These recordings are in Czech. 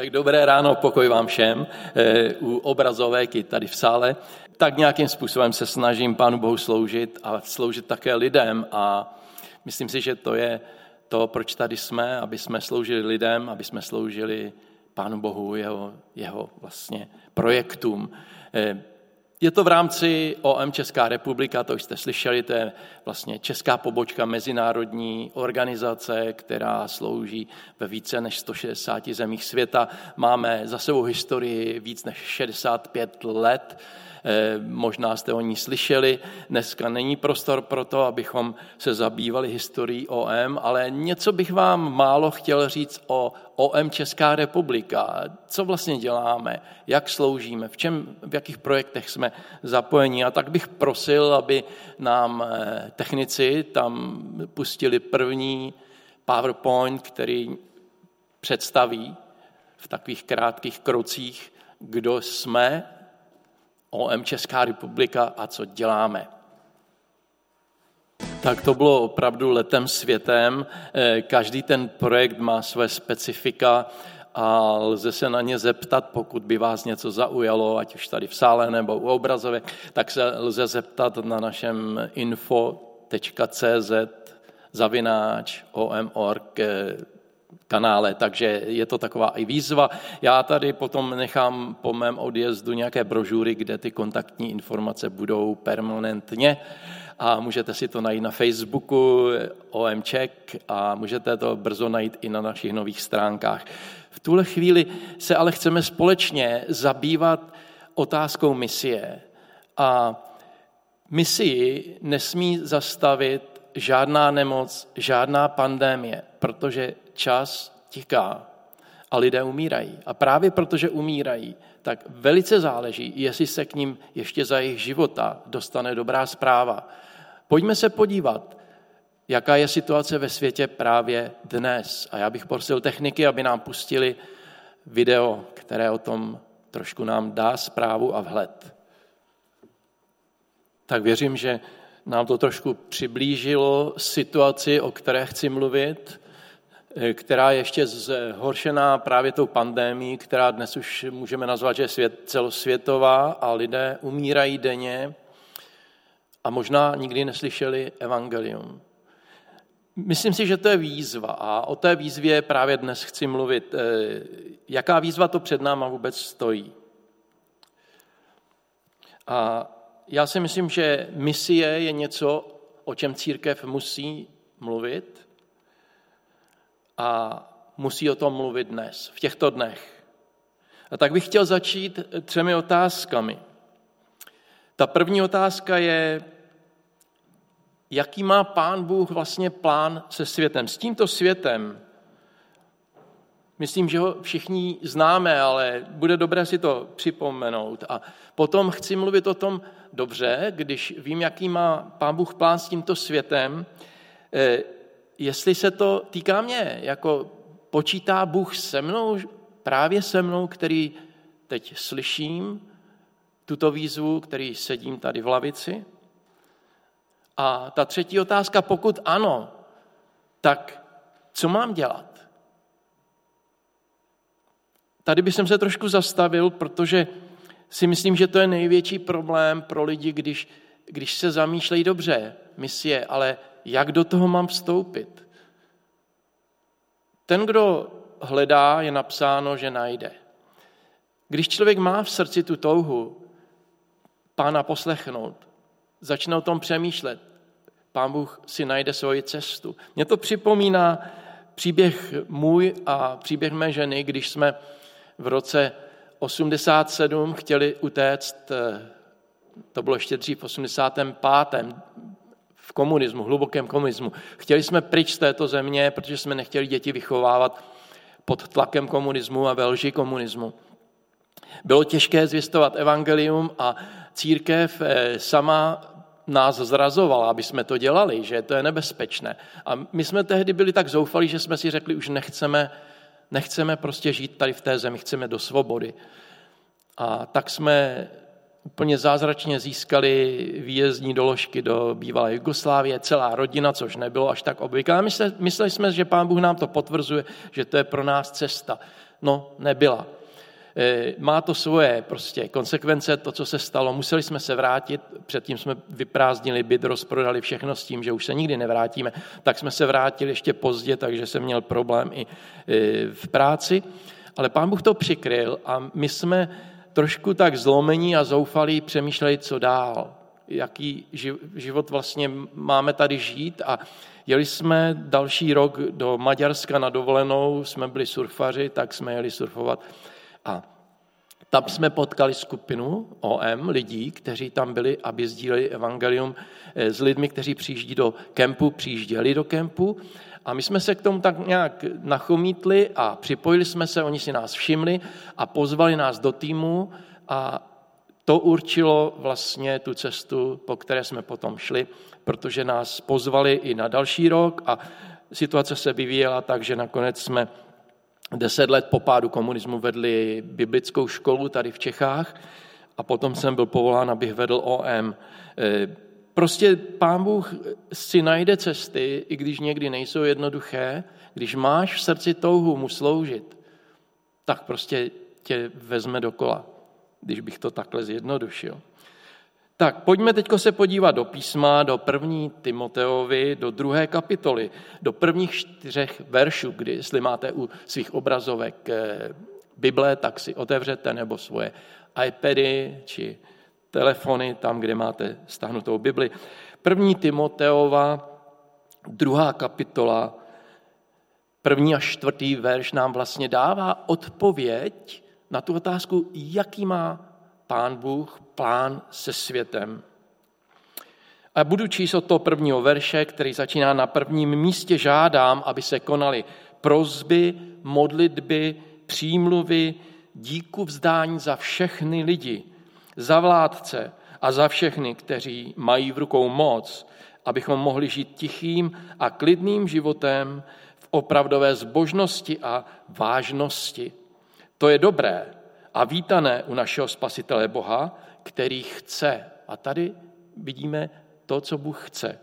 Tak dobré ráno, pokoj vám všem eh, u obrazovek i tady v sále. Tak nějakým způsobem se snažím Pánu Bohu sloužit a sloužit také lidem a myslím si, že to je to, proč tady jsme, aby jsme sloužili lidem, aby jsme sloužili Pánu Bohu, jeho, jeho vlastně projektům. Je to v rámci OM Česká republika, to už jste slyšeli, to je vlastně česká pobočka mezinárodní organizace, která slouží ve více než 160 zemích světa. Máme za sebou historii víc než 65 let možná jste o ní slyšeli. Dneska není prostor pro to, abychom se zabývali historií OM, ale něco bych vám málo chtěl říct o OM Česká republika. Co vlastně děláme, jak sloužíme, v, čem, v jakých projektech jsme zapojeni. A tak bych prosil, aby nám eh, technici tam pustili první PowerPoint, který představí v takových krátkých krocích, kdo jsme, OM Česká republika a co děláme. Tak to bylo opravdu letem světem. Eh, každý ten projekt má své specifika a lze se na ně zeptat, pokud by vás něco zaujalo, ať už tady v sále nebo u obrazovek, tak se lze zeptat na našem info.cz zavináč om.org kanále, takže je to taková i výzva. Já tady potom nechám po mém odjezdu nějaké brožury, kde ty kontaktní informace budou permanentně a můžete si to najít na Facebooku OMček a můžete to brzo najít i na našich nových stránkách. V tuhle chvíli se ale chceme společně zabývat otázkou misie. A misii nesmí zastavit žádná nemoc, žádná pandémie, protože čas tiká a lidé umírají. A právě protože umírají, tak velice záleží, jestli se k ním ještě za jejich života dostane dobrá zpráva. Pojďme se podívat, jaká je situace ve světě právě dnes. A já bych prosil techniky, aby nám pustili video, které o tom trošku nám dá zprávu a vhled. Tak věřím, že nám to trošku přiblížilo situaci, o které chci mluvit, eh, která je ještě zhoršená právě tou pandémií, která dnes už můžeme nazvat, že je svět, celosvětová a lidé umírají denně a možná nikdy neslyšeli evangelium. Myslím si, že to je výzva a o té výzvě právě dnes chci mluvit. Eh, jaká výzva to před náma vůbec stojí? A já si myslím, že misie je něco, o čem církev musí mluvit a musí o tom mluvit dnes, v těchto dnech. A tak bych chtěl začít třemi otázkami. Ta první otázka je, jaký má pán Bůh vlastně plán se světem, s tímto světem, Myslím, že ho všichni známe, ale bude dobré si to připomenout. A potom chci mluvit o tom dobře, když vím, jaký má Pán Bůh plán s tímto světem, eh, jestli se to týká mě, jako počítá Bůh se mnou, právě se mnou, který teď slyším tuto výzvu, který sedím tady v lavici. A ta třetí otázka, pokud ano, tak co mám dělat? Tady bych se trošku zastavil, protože si myslím, že to je největší problém pro lidi, když, když se zamýšlejí dobře, misie, ale jak do toho mám vstoupit? Ten, kdo hledá, je napsáno, že najde. Když člověk má v srdci tu touhu pána poslechnout, začne o tom přemýšlet, pán Bůh si najde svoji cestu. Mně to připomíná příběh můj a příběh mé ženy, když jsme v roce 87 chtěli utéct, eh, to bylo ještě dřív v 85. v komunismu, hlubokém komunismu. Chtěli jsme pryč z této země, protože jsme nechtěli děti vychovávat pod tlakem komunismu a velži komunismu. Bylo těžké zvěstovat evangelium a církev eh, sama nás zrazovala, aby jsme to dělali, že to je nebezpečné. A my jsme tehdy byli tak zoufalí, že jsme si řekli, už nechceme Nechceme prostě žít tady v té zemi, chceme do svobody. A tak jsme úplně zázračně získali výjezdní doložky do bývalé Jugoslávie, celá rodina, což nebylo až tak obvyklé. Mysleli, jsme, že Pán Bůh nám to potvrzuje, že to je pro nás cesta. No, nebyla. E, má to svoje prostě konsekvence, to, co se stalo. Museli jsme se vrátit, předtím jsme vyprázdnili byt, rozprodali všechno s tím, že už se nikdy nevrátíme, tak jsme se vrátili ještě pozdě, takže jsem měl problém i e, v práci. Ale pán Bůh to přikryl a my jsme trošku tak zlomení a zoufalí přemýšleli, co dál, jaký život vlastně máme tady žít a jeli jsme další rok do Maďarska na dovolenou, jsme byli surfaři, tak jsme jeli surfovat a tam jsme potkali skupinu OM lidí, kteří tam byli, aby sdíleli evangelium eh, s lidmi, kteří přijíždí do kempu, přijížděli do kempu. A my jsme se k tomu tak nějak nachomítli a připojili jsme se, oni si nás všimli a pozvali nás do týmu a to určilo vlastně tu cestu, po které jsme potom šli, protože nás pozvali i na další rok a situace se vyvíjela tak, že nakonec jsme deset let po pádu komunismu vedli biblickou školu tady v Čechách a potom jsem byl povolán, abych vedl OM. E, prostě pán Bůh si najde cesty, i když někdy nejsou jednoduché, když máš v srdci touhu mu sloužit, tak prostě tě vezme dokola, když bych to takhle zjednodušil. Tak pojďme teď se podívat do písma, do první Timoteovi, do druhé kapitoly, do prvních čtyřech veršů, kdy jestli máte u svých obrazovek eh, Bible, tak si otevřete nebo svoje iPady či telefony, tam, kde máte stáhnutou Bibli. První Timoteova, druhá kapitola, první a čtvrtý verš nám vlastně dává odpověď na tu otázku, jaký má pán Bůh plán se světem. A budu číst od toho prvního verše, který začíná na prvním místě. Žádám, aby se konaly prozby, modlitby, přímluvy, díku vzdání za všechny lidi, za vládce a za všechny, kteří mají v rukou moc, abychom mohli žít tichým a klidným životem v opravdové zbožnosti a vážnosti. To je dobré a vítané u našeho spasitele Boha, který chce. A tady vidíme to, co Bůh chce.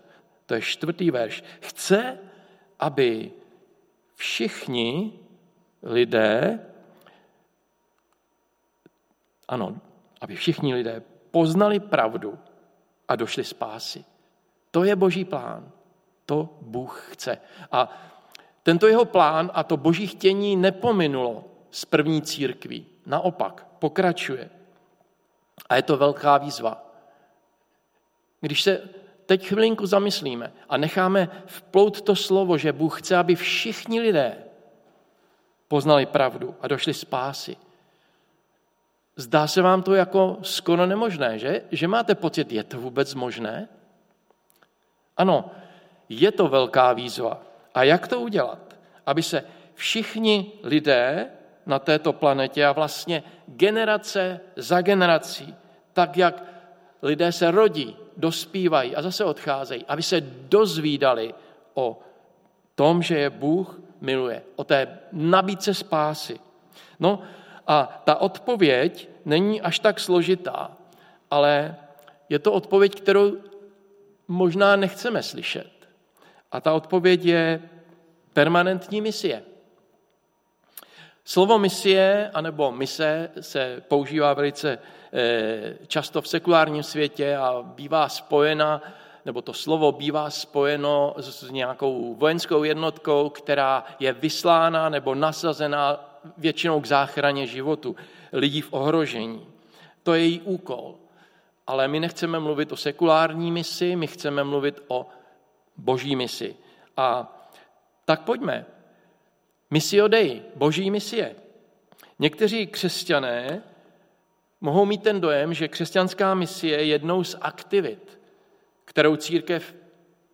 To je čtvrtý verš. Chce, aby všichni lidé, ano, aby všichni lidé poznali pravdu a došli spásy. To je boží plán. To Bůh chce. A tento jeho plán a to boží chtění nepominulo z první církví. Naopak, pokračuje. A je to velká výzva. Když se teď chvilinku zamyslíme a necháme vplout to slovo, že Bůh chce, aby všichni lidé poznali pravdu a došli spásy. Zdá se vám to jako skoro nemožné, že? Že máte pocit, je to vůbec možné? Ano, je to velká výzva. A jak to udělat? Aby se všichni lidé na této planetě a vlastně generace za generací, tak jak lidé se rodí, dospívají a zase odcházejí, aby se dozvídali o tom, že je Bůh miluje, o té nabídce spásy. No a ta odpověď není až tak složitá, ale je to odpověď, kterou možná nechceme slyšet. A ta odpověď je permanentní misie. Slovo misie anebo mise se používá velice eh, často v sekulárním světě a bývá spojena, nebo to slovo bývá spojeno s nějakou vojenskou jednotkou, která je vyslána nebo nasazená většinou k záchraně životu lidí v ohrožení. To je její úkol. Ale my nechceme mluvit o sekulární misi, my chceme mluvit o boží misi. A tak pojďme, Misio Dei, boží misie. Někteří křesťané mohou mít ten dojem, že křesťanská misie je jednou z aktivit, kterou církev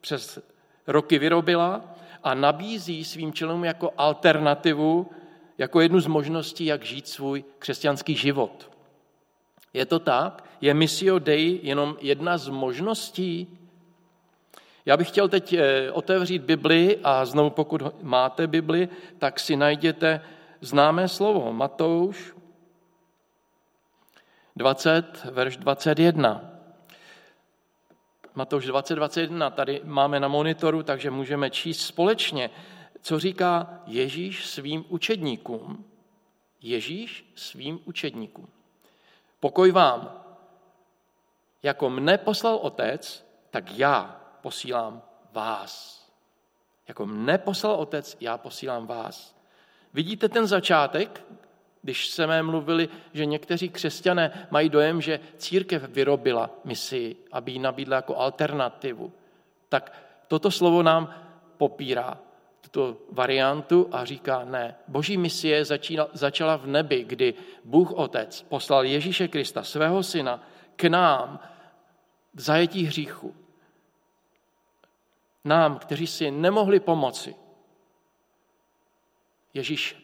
přes roky vyrobila a nabízí svým členům jako alternativu, jako jednu z možností, jak žít svůj křesťanský život. Je to tak? Je Missio Dei jenom jedna z možností, já bych chtěl teď eh, otevřít Bibli a znovu, pokud máte Bibli, tak si najděte známé slovo Matouš 20, verš 21. Matouš 20, 21, tady máme na monitoru, takže můžeme číst společně, co říká Ježíš svým učedníkům. Ježíš svým učedníkům. Pokoj vám. Jako mne poslal otec, tak já posílám vás. Jako mne poslal otec, já posílám vás. Vidíte ten začátek, když jsme mluvili, že někteří křesťané mají dojem, že církev vyrobila misi, aby ji nabídla jako alternativu, tak toto slovo nám popírá tuto variantu a říká ne. Boží misie začala v nebi, kdy Bůh Otec poslal Ježíše Krista, svého syna, k nám v zajetí hříchu. Nám, kteří si nemohli pomoci. Ježíš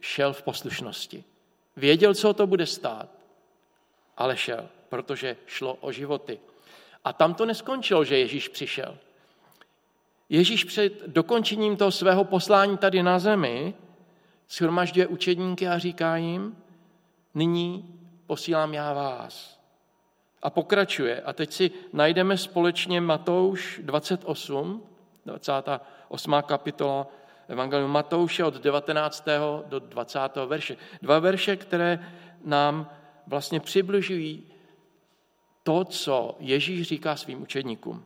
šel v poslušnosti. Věděl, co to bude stát, ale šel, protože šlo o životy. A tam to neskončilo, že Ježíš přišel. Ježíš před dokončením toho svého poslání tady na zemi shromažďuje učedníky a říká jim, nyní posílám já vás. A pokračuje. A teď si najdeme společně Matouš 28, 28. kapitola Evangelium Matouše od 19. do 20. verše. Dva verše, které nám vlastně přibližují to, co Ježíš říká svým učedníkům.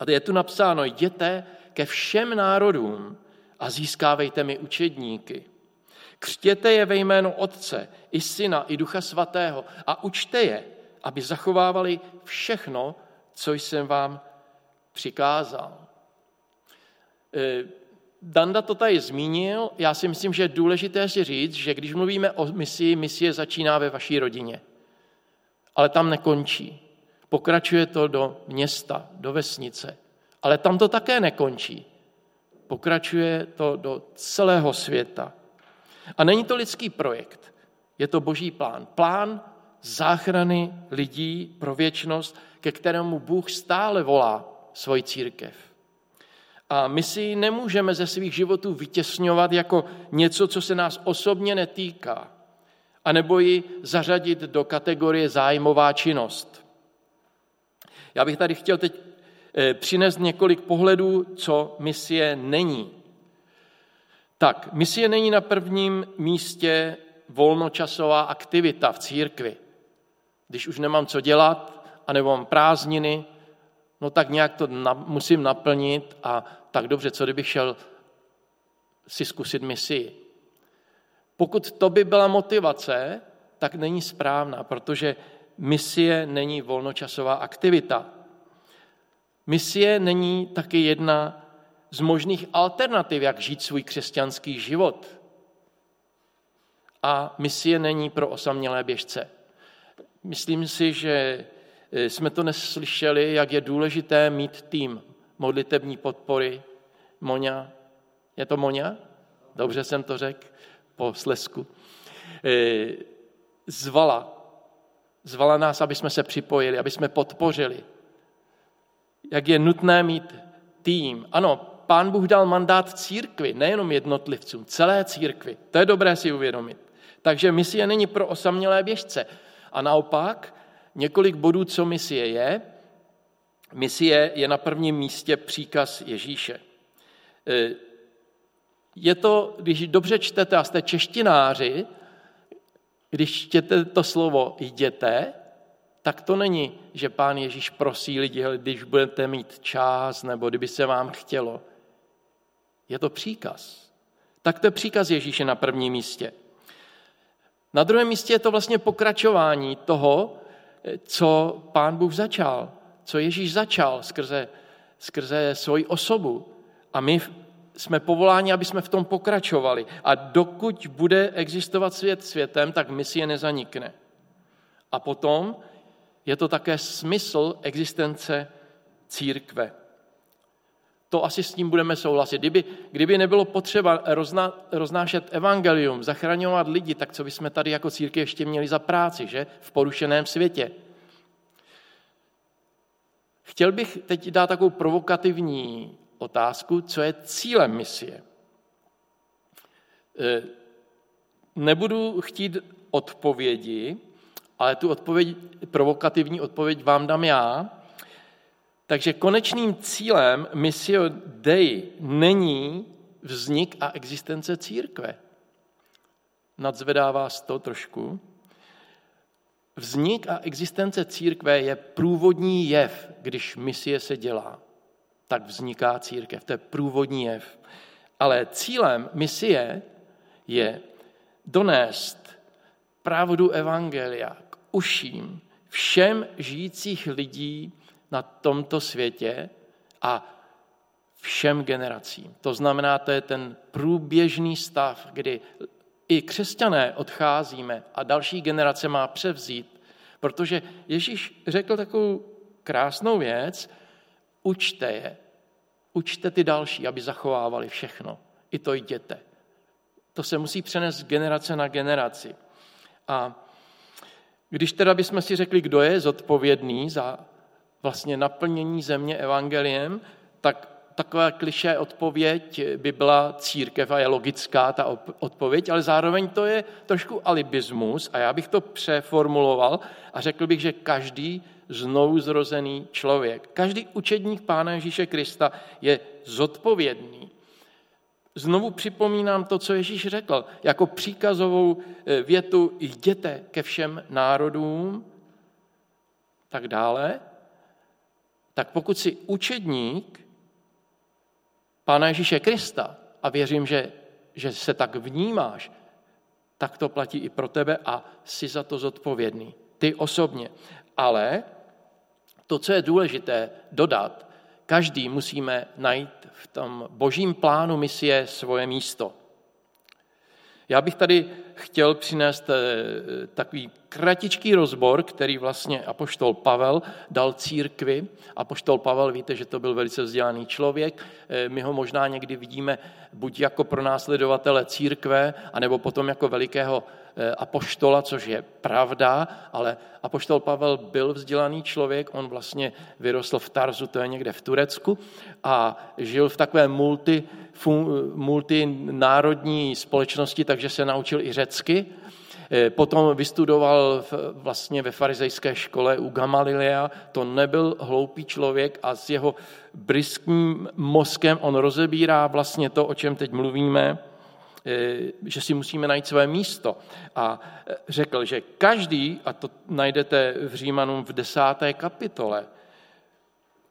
A je tu napsáno, jděte ke všem národům a získávejte mi učedníky. Křtěte je ve jménu Otce, i Syna, i Ducha Svatého a učte je, aby zachovávali všechno, co jsem vám přikázal. E, Danda to tady zmínil, já si myslím, že je důležité si říct, že když mluvíme o misii, misie začíná ve vaší rodině. Ale tam nekončí. Pokračuje to do města, do vesnice. Ale tam to také nekončí. Pokračuje to do celého světa. A není to lidský projekt, je to boží plán. Plán záchrany lidí pro věčnost, ke kterému Bůh stále volá svoji církev. A my si nemůžeme ze svých životů vytěsňovat jako něco, co se nás osobně netýká, anebo ji zařadit do kategorie zájmová činnost. Já bych tady chtěl teď eh, přinést několik pohledů, co misie není. Tak, misie není na prvním místě volnočasová aktivita v církvi. Když už nemám co dělat, anebo mám prázdniny, no tak nějak to na, musím naplnit a tak dobře, co kdybych šel si zkusit misii. Pokud to by byla motivace, tak není správná, protože misie není volnočasová aktivita. Misie není taky jedna z možných alternativ, jak žít svůj křesťanský život. A misie není pro osamělé běžce. Myslím si, že eh, jsme to neslyšeli, jak je důležité mít tým modlitební podpory. Moňa, je to Moňa? Dobře jsem to řekl po slesku. Eh, zvala Zvala nás, aby jsme se připojili, aby jsme podpořili. Jak je nutné mít tým. Ano, pán Bůh dal mandát církvi, nejenom jednotlivcům, celé církvi. To je dobré si uvědomit. Takže misie není pro osamělé běžce. A naopak, několik bodů, co misie je. Misie je na prvním místě příkaz Ježíše. E, je to, když dobře čtete a jste češtináři, když čtěte to slovo jděte, tak to není, že pán Ježíš prosí lidi, když budete mít čas nebo kdyby se vám chtělo. Je to příkaz. Tak to je příkaz Ježíše na prvním místě. Na druhém místě je to vlastně pokračování toho, co pán Bůh začal, co Ježíš začal skrze, skrze svoji osobu. A my jsme povoláni, aby jsme v tom pokračovali. A dokud bude existovat svět světem, tak misie nezanikne. A potom je to také smysl existence církve. To asi s tím budeme souhlasit. Kdyby, kdyby nebylo potřeba rozna, roznášet evangelium, zachraňovat lidi, tak co bychom tady jako církev ještě měli za práci, že? V porušeném světě. Chtěl bych teď dát takovou provokativní otázku, co je cílem misie. E, nebudu chtít odpovědi, ale tu odpověď, provokativní odpověď vám dám já. Takže konečným cílem misio Dei není vznik a existence církve. nadzvedá vás to trošku. Vznik a existence církve je průvodní jev, když misie se dělá. Tak vzniká církev, to je průvodní jev. Ale cílem misie je donést pravdu Evangelia k uším všem žijících lidí na tomto světě a všem generacím. To znamená, to je ten průběžný stav, kdy i křesťané odcházíme a další generace má převzít, protože Ježíš řekl takovou krásnou věc, učte je, učte ty další, aby zachovávali všechno, i to jděte. To se musí přenést z generace na generaci. A když teda bychom si řekli, kdo je zodpovědný za vlastně naplnění země evangeliem, tak taková kliše odpověď by byla církev a je logická ta odpověď, ale zároveň to je trošku alibismus a já bych to přeformuloval a řekl bych, že každý znovu zrozený člověk, každý učedník Pána Ježíše Krista je zodpovědný. Znovu připomínám to, co Ježíš řekl, jako příkazovou eh, větu jděte ke všem národům, tak dále, tak pokud si učedník Pána Ježíše Krista a věřím, že, že se tak vnímáš, tak to platí i pro tebe a jsi za to zodpovědný. Ty osobně. Ale to, co je důležité dodat, každý musíme najít v tom božím plánu misie svoje místo. Já bych tady chtěl přinést eh, takový kratičký rozbor, který vlastně apoštol Pavel dal církvi. Apoštol Pavel, víte, že to byl velice vzdělaný člověk. Eh, my ho možná někdy vidíme buď jako pronásledovatele církve, anebo potom jako velikého apoštola, což je pravda, ale apoštol Pavel byl vzdělaný člověk, on vlastně vyrostl v Tarzu, to je někde v Turecku, a žil v takové multi, multinárodní společnosti, takže se naučil i řecky. Eh, potom vystudoval vlastně ve farizejské škole u Gamalilea. To nebyl hloupý člověk a s jeho briským mozkem on rozebírá vlastně to, o čem teď mluvíme, eh, že si musíme najít své místo. A eh, řekl, že každý, a to najdete v Římanům v desáté kapitole,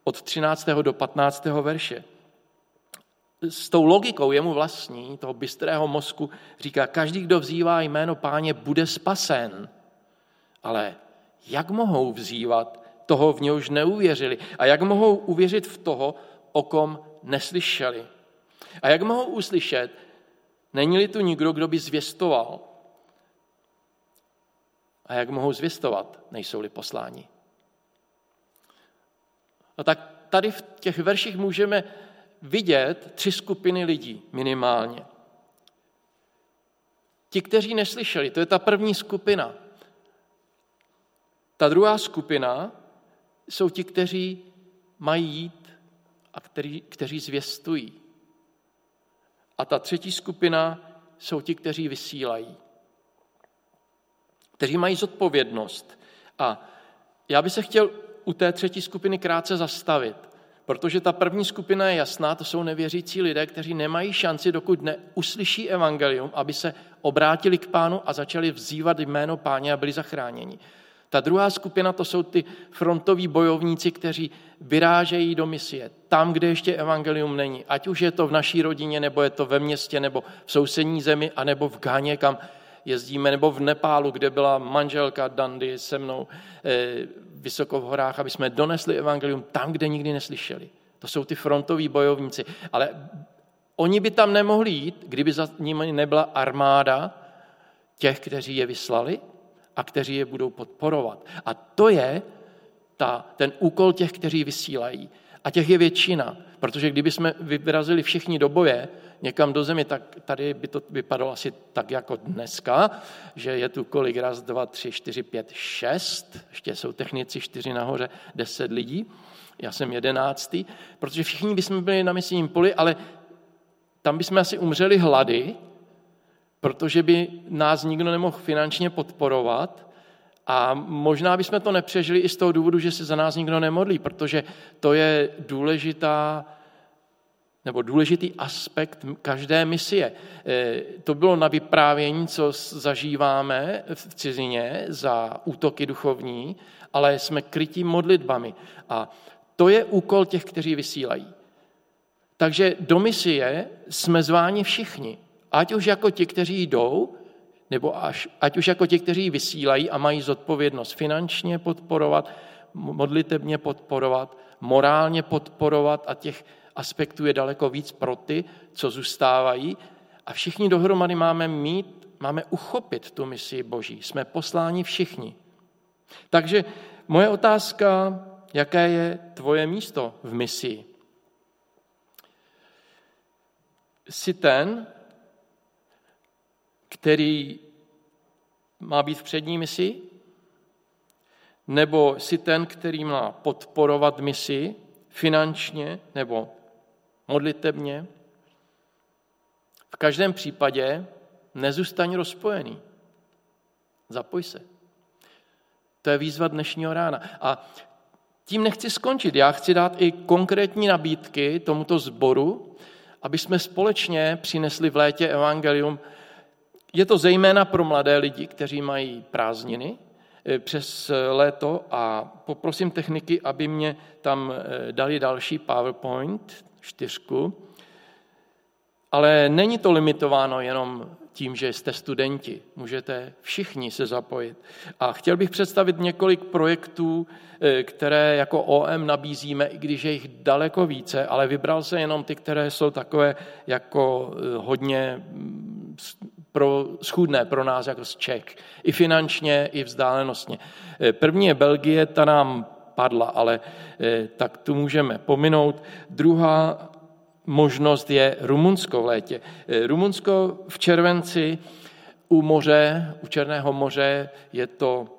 od 13. do 15. verše, s tou logikou jemu vlastní, toho bystrého mozku, říká, každý, kdo vzývá jméno páně, bude spasen. Ale jak mohou vzývat toho, v něhož neuvěřili? A jak mohou uvěřit v toho, o kom neslyšeli? A jak mohou uslyšet, není-li tu nikdo, kdo by zvěstoval? A jak mohou zvěstovat, nejsou-li posláni? No tak tady v těch verších můžeme vidět tři skupiny lidí minimálně. Ti, kteří neslyšeli, to je ta první skupina. Ta druhá skupina jsou ti, kteří mají jít a kteří, kteří zvěstují. A ta třetí skupina jsou ti, kteří vysílají. Kteří mají zodpovědnost. A já bych se chtěl u té třetí skupiny krátce zastavit. Protože ta první skupina je jasná, to jsou nevěřící lidé, kteří nemají šanci, dokud neuslyší evangelium, aby se obrátili k pánu a začali vzývat jméno páně a byli zachráněni. Ta druhá skupina to jsou ty frontoví bojovníci, kteří vyrážejí do misie, tam, kde ještě evangelium není. Ať už je to v naší rodině, nebo je to ve městě, nebo v sousední zemi, anebo v Gáně, kam jezdíme, nebo v Nepálu, kde byla manželka Dandy se mnou eh, vysoko v horách, aby jsme donesli evangelium tam, kde nikdy neslyšeli. To jsou ty frontoví bojovníci. Ale oni by tam nemohli jít, kdyby za nimi nebyla armáda těch, kteří je vyslali a kteří je budou podporovat. A to je ta, ten úkol těch, kteří vysílají. A těch je většina, protože kdyby jsme vyrazili všichni do boje, někam do země, tak tady by to vypadalo asi tak jako dneska, že je tu kolik raz, dva, tři, čtyři, pět, šest, ještě jsou technici čtyři nahoře, deset lidí, já jsem jedenáctý, protože všichni bychom byli na misijním poli, ale tam bychom asi umřeli hlady, protože by nás nikdo nemohl finančně podporovat a možná bychom to nepřežili i z toho důvodu, že se za nás nikdo nemodlí, protože to je důležitá nebo důležitý aspekt každé misie. Eh, to bylo na vyprávění, co zažíváme v cizině za útoky duchovní, ale jsme krytí modlitbami. A to je úkol těch, kteří vysílají. Takže do misie jsme zváni všichni. Ať už jako ti, kteří jdou, nebo až, ať už jako ti, kteří vysílají a mají zodpovědnost finančně podporovat, modlitebně podporovat, morálně podporovat a těch aspektů je daleko víc pro ty, co zůstávají. A všichni dohromady máme mít, máme uchopit tu misi Boží. Jsme posláni všichni. Takže moje otázka, jaké je tvoje místo v misi? Jsi ten, který má být v přední misi? Nebo jsi ten, který má podporovat misi finančně nebo modlitebně? V každém případě nezůstaň rozpojený. Zapoj se. To je výzva dnešního rána. A tím nechci skončit. Já chci dát i konkrétní nabídky tomuto sboru, aby jsme společně přinesli v létě evangelium. Je to zejména pro mladé lidi, kteří mají prázdniny eh, přes léto a poprosím techniky, aby mě tam eh, dali další PowerPoint, čtyřku. Ale není to limitováno jenom tím, že jste studenti. Můžete všichni se zapojit. A chtěl bych představit několik projektů, eh, které jako OM nabízíme, i když je jich daleko více, ale vybral se jenom ty, které jsou takové jako eh, hodně mm, pro, schůdné pro nás jako z Čech. I finančně, i vzdálenostně. Eh, první je Belgie, ta nám padla, ale tak tu můžeme pominout. Druhá možnost je Rumunsko v létě. Eh, Rumunsko v červenci u moře, u Černého moře je to eh,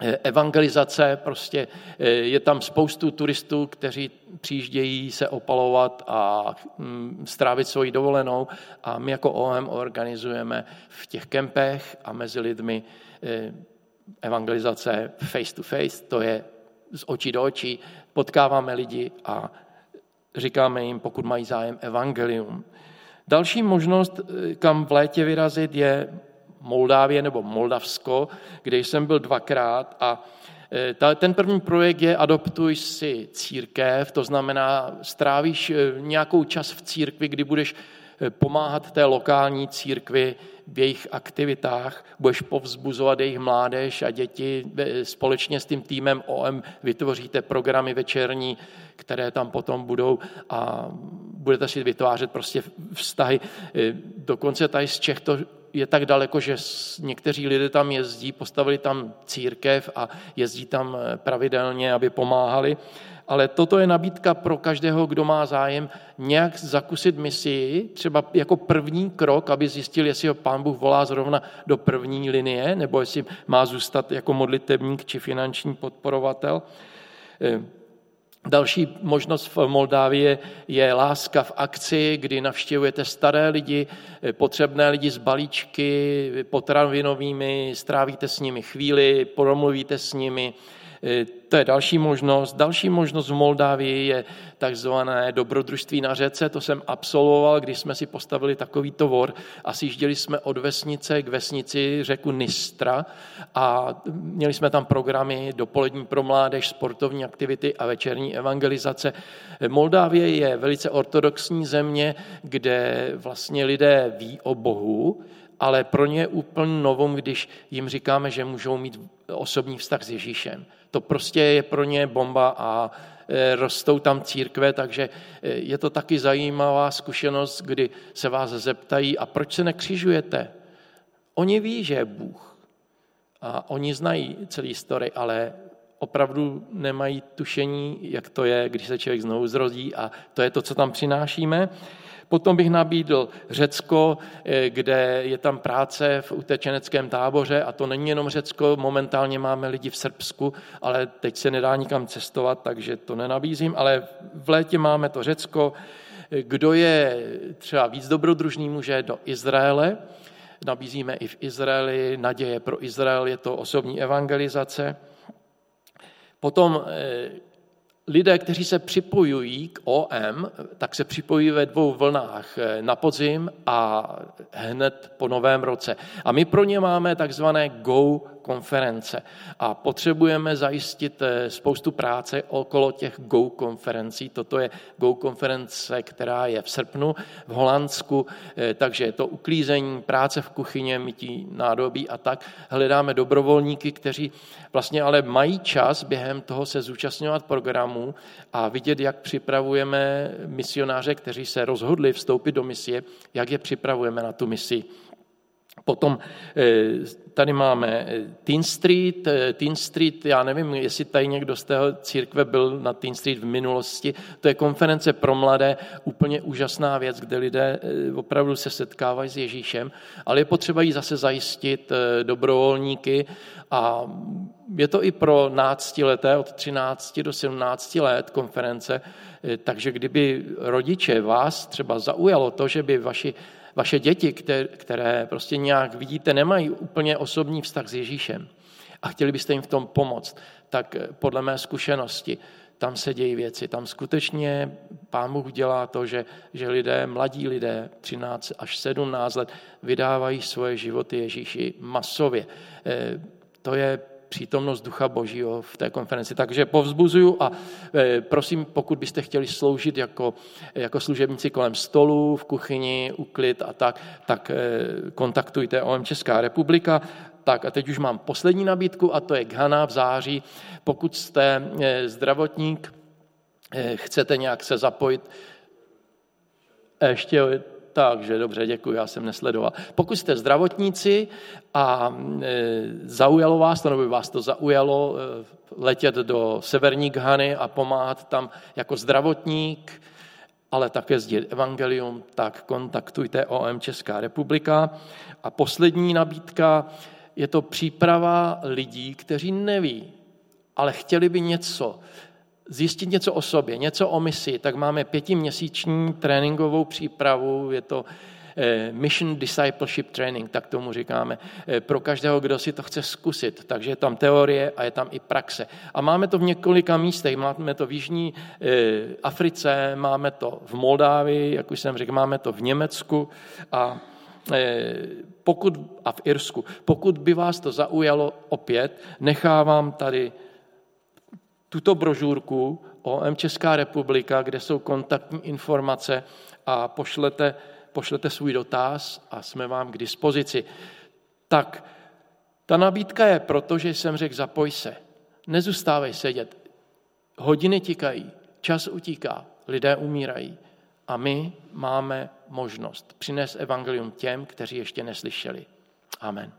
evangelizace, prostě eh, je tam spoustu turistů, kteří přijíždějí se opalovat a hm, strávit svoji dovolenou a my jako OM organizujeme v těch kempech a mezi lidmi evangelizace face to face, to je z očí do očí, potkáváme lidi a říkáme jim, pokud mají zájem, evangelium. Další možnost, eh, kam v létě vyrazit, je Moldávie nebo Moldavsko, kde jsem byl dvakrát a eh, ten první projekt je adoptuj si církev, to znamená strávíš eh, nějakou čas v církvi, kdy budeš pomáhat té lokální církvi v jejich aktivitách, budeš povzbuzovat jejich mládež a děti. Společně s tím týmem OM vytvoříte programy večerní, které tam potom budou a budete si vytvářet prostě vztahy. Dokonce tady z Čech to je tak daleko, že někteří lidé tam jezdí, postavili tam církev a jezdí tam pravidelně, aby pomáhali ale toto je nabídka pro každého, kdo má zájem nějak zakusit misii, třeba jako první krok, aby zjistil, jestli ho pán Bůh volá zrovna do první linie, nebo jestli má zůstat jako modlitebník či finanční podporovatel. Další možnost v Moldávii je láska v akci, kdy navštěvujete staré lidi, potřebné lidi z balíčky potravinovými, strávíte s nimi chvíli, promluvíte s nimi, to je další možnost. Další možnost v Moldávii je takzvané dobrodružství na řece. To jsem absolvoval, když jsme si postavili takový tovor a sjížděli jsme od vesnice k vesnici řeku Nistra a měli jsme tam programy dopolední pro mládež, sportovní aktivity a večerní evangelizace. Moldávie je velice ortodoxní země, kde vlastně lidé ví o Bohu, ale pro ně je úplně novom, když jim říkáme, že můžou mít osobní vztah s Ježíšem. To prostě je pro ně bomba a e, rostou tam církve, takže e, je to taky zajímavá zkušenost, kdy se vás zeptají, a proč se nekřižujete? Oni ví, že je Bůh a oni znají celý story, ale opravdu nemají tušení, jak to je, když se člověk znovu zrodí a to je to, co tam přinášíme. Potom bych nabídl Řecko, eh, kde je tam práce v utečeneckém táboře a to není jenom Řecko, momentálně máme lidi v Srbsku, ale teď se nedá nikam cestovat, takže to nenabízím, ale v létě máme to Řecko. Kdo je třeba víc dobrodružný, může do Izraele, nabízíme i v Izraeli, naděje pro Izrael, je to osobní evangelizace. Potom eh, lidé, kteří se připojují k OM, tak se připojují ve dvou vlnách, eh, na podzim a hned po novém roce. A my pro ně máme takzvané Go konference a potřebujeme zajistit eh, spoustu práce okolo těch Go konferencí. Toto je Go konference, která je v srpnu v Holandsku, eh, takže je to uklízení, práce v kuchyně, mytí nádobí a tak. Hledáme dobrovolníky, kteří vlastně ale mají čas během toho se zúčastňovat programů a vidět, jak připravujeme misionáře, kteří se rozhodli vstoupit do misie, jak je připravujeme na tu misi. Potom eh, tady máme eh, Teen Street. Eh, Teen Street, já nevím, jestli tady někdo z té církve byl na Teen Street v minulosti. To je konference pro mladé, úplně úžasná věc, kde lidé opravdu se setkávají s Ježíšem, ale je potřeba jí zase zajistit dobrovolníky a je to i pro náctileté od 13 do 17 let konference, takže kdyby rodiče vás třeba zaujalo to, že by vaši vaše děti, které prostě nějak vidíte, nemají úplně osobní vztah s Ježíšem a chtěli byste jim v tom pomoct, tak eh, podle mé zkušenosti tam se dějí věci. Tam skutečně Pán Bůh dělá to, že, že lidé, mladí lidé, 13 až 17 let, vydávají svoje životy Ježíši masově. Eh, to je přítomnost Ducha Božího v té konferenci. Takže povzbuzuju a e, prosím, pokud byste chtěli sloužit jako, jako služebníci kolem stolu, v kuchyni, uklid a tak, tak e, kontaktujte OM Česká republika. Tak a teď už mám poslední nabídku a to je Ghana v září. Pokud jste e, zdravotník, chcete nějak se zapojit, ještě takže dobře, děkuji, já jsem nesledoval. Pokud jste zdravotníci a e, zaujalo vás to, nebo by vás to zaujalo, e, letět do severní Ghany a pomáhat tam jako zdravotník, ale také sdílet evangelium, tak kontaktujte OM Česká republika. A poslední nabídka je to příprava lidí, kteří neví, ale chtěli by něco zjistit něco o sobě, něco o misi, tak máme pětiměsíční tréninkovou přípravu, je to eh, Mission Discipleship Training, tak tomu říkáme, eh, pro každého, kdo si to chce zkusit. Takže je tam teorie a je tam i praxe. A máme to v několika místech. Máme to v Jižní eh, Africe, máme to v Moldávii, jak už jsem řekl, máme to v Německu a pokud, a v Irsku. Pokud by vás to zaujalo opět, nechávám tady tuto brožurku OM Česká republika, kde jsou kontaktní informace a pošlete, pošlete svůj dotaz a jsme vám k dispozici. Tak ta nabídka je proto, že jsem řekl, zapoj se. Nezůstávej sedět. Hodiny tikají, čas utíká, lidé umírají. A my máme možnost přinést evangelium těm, kteří ještě neslyšeli. Amen.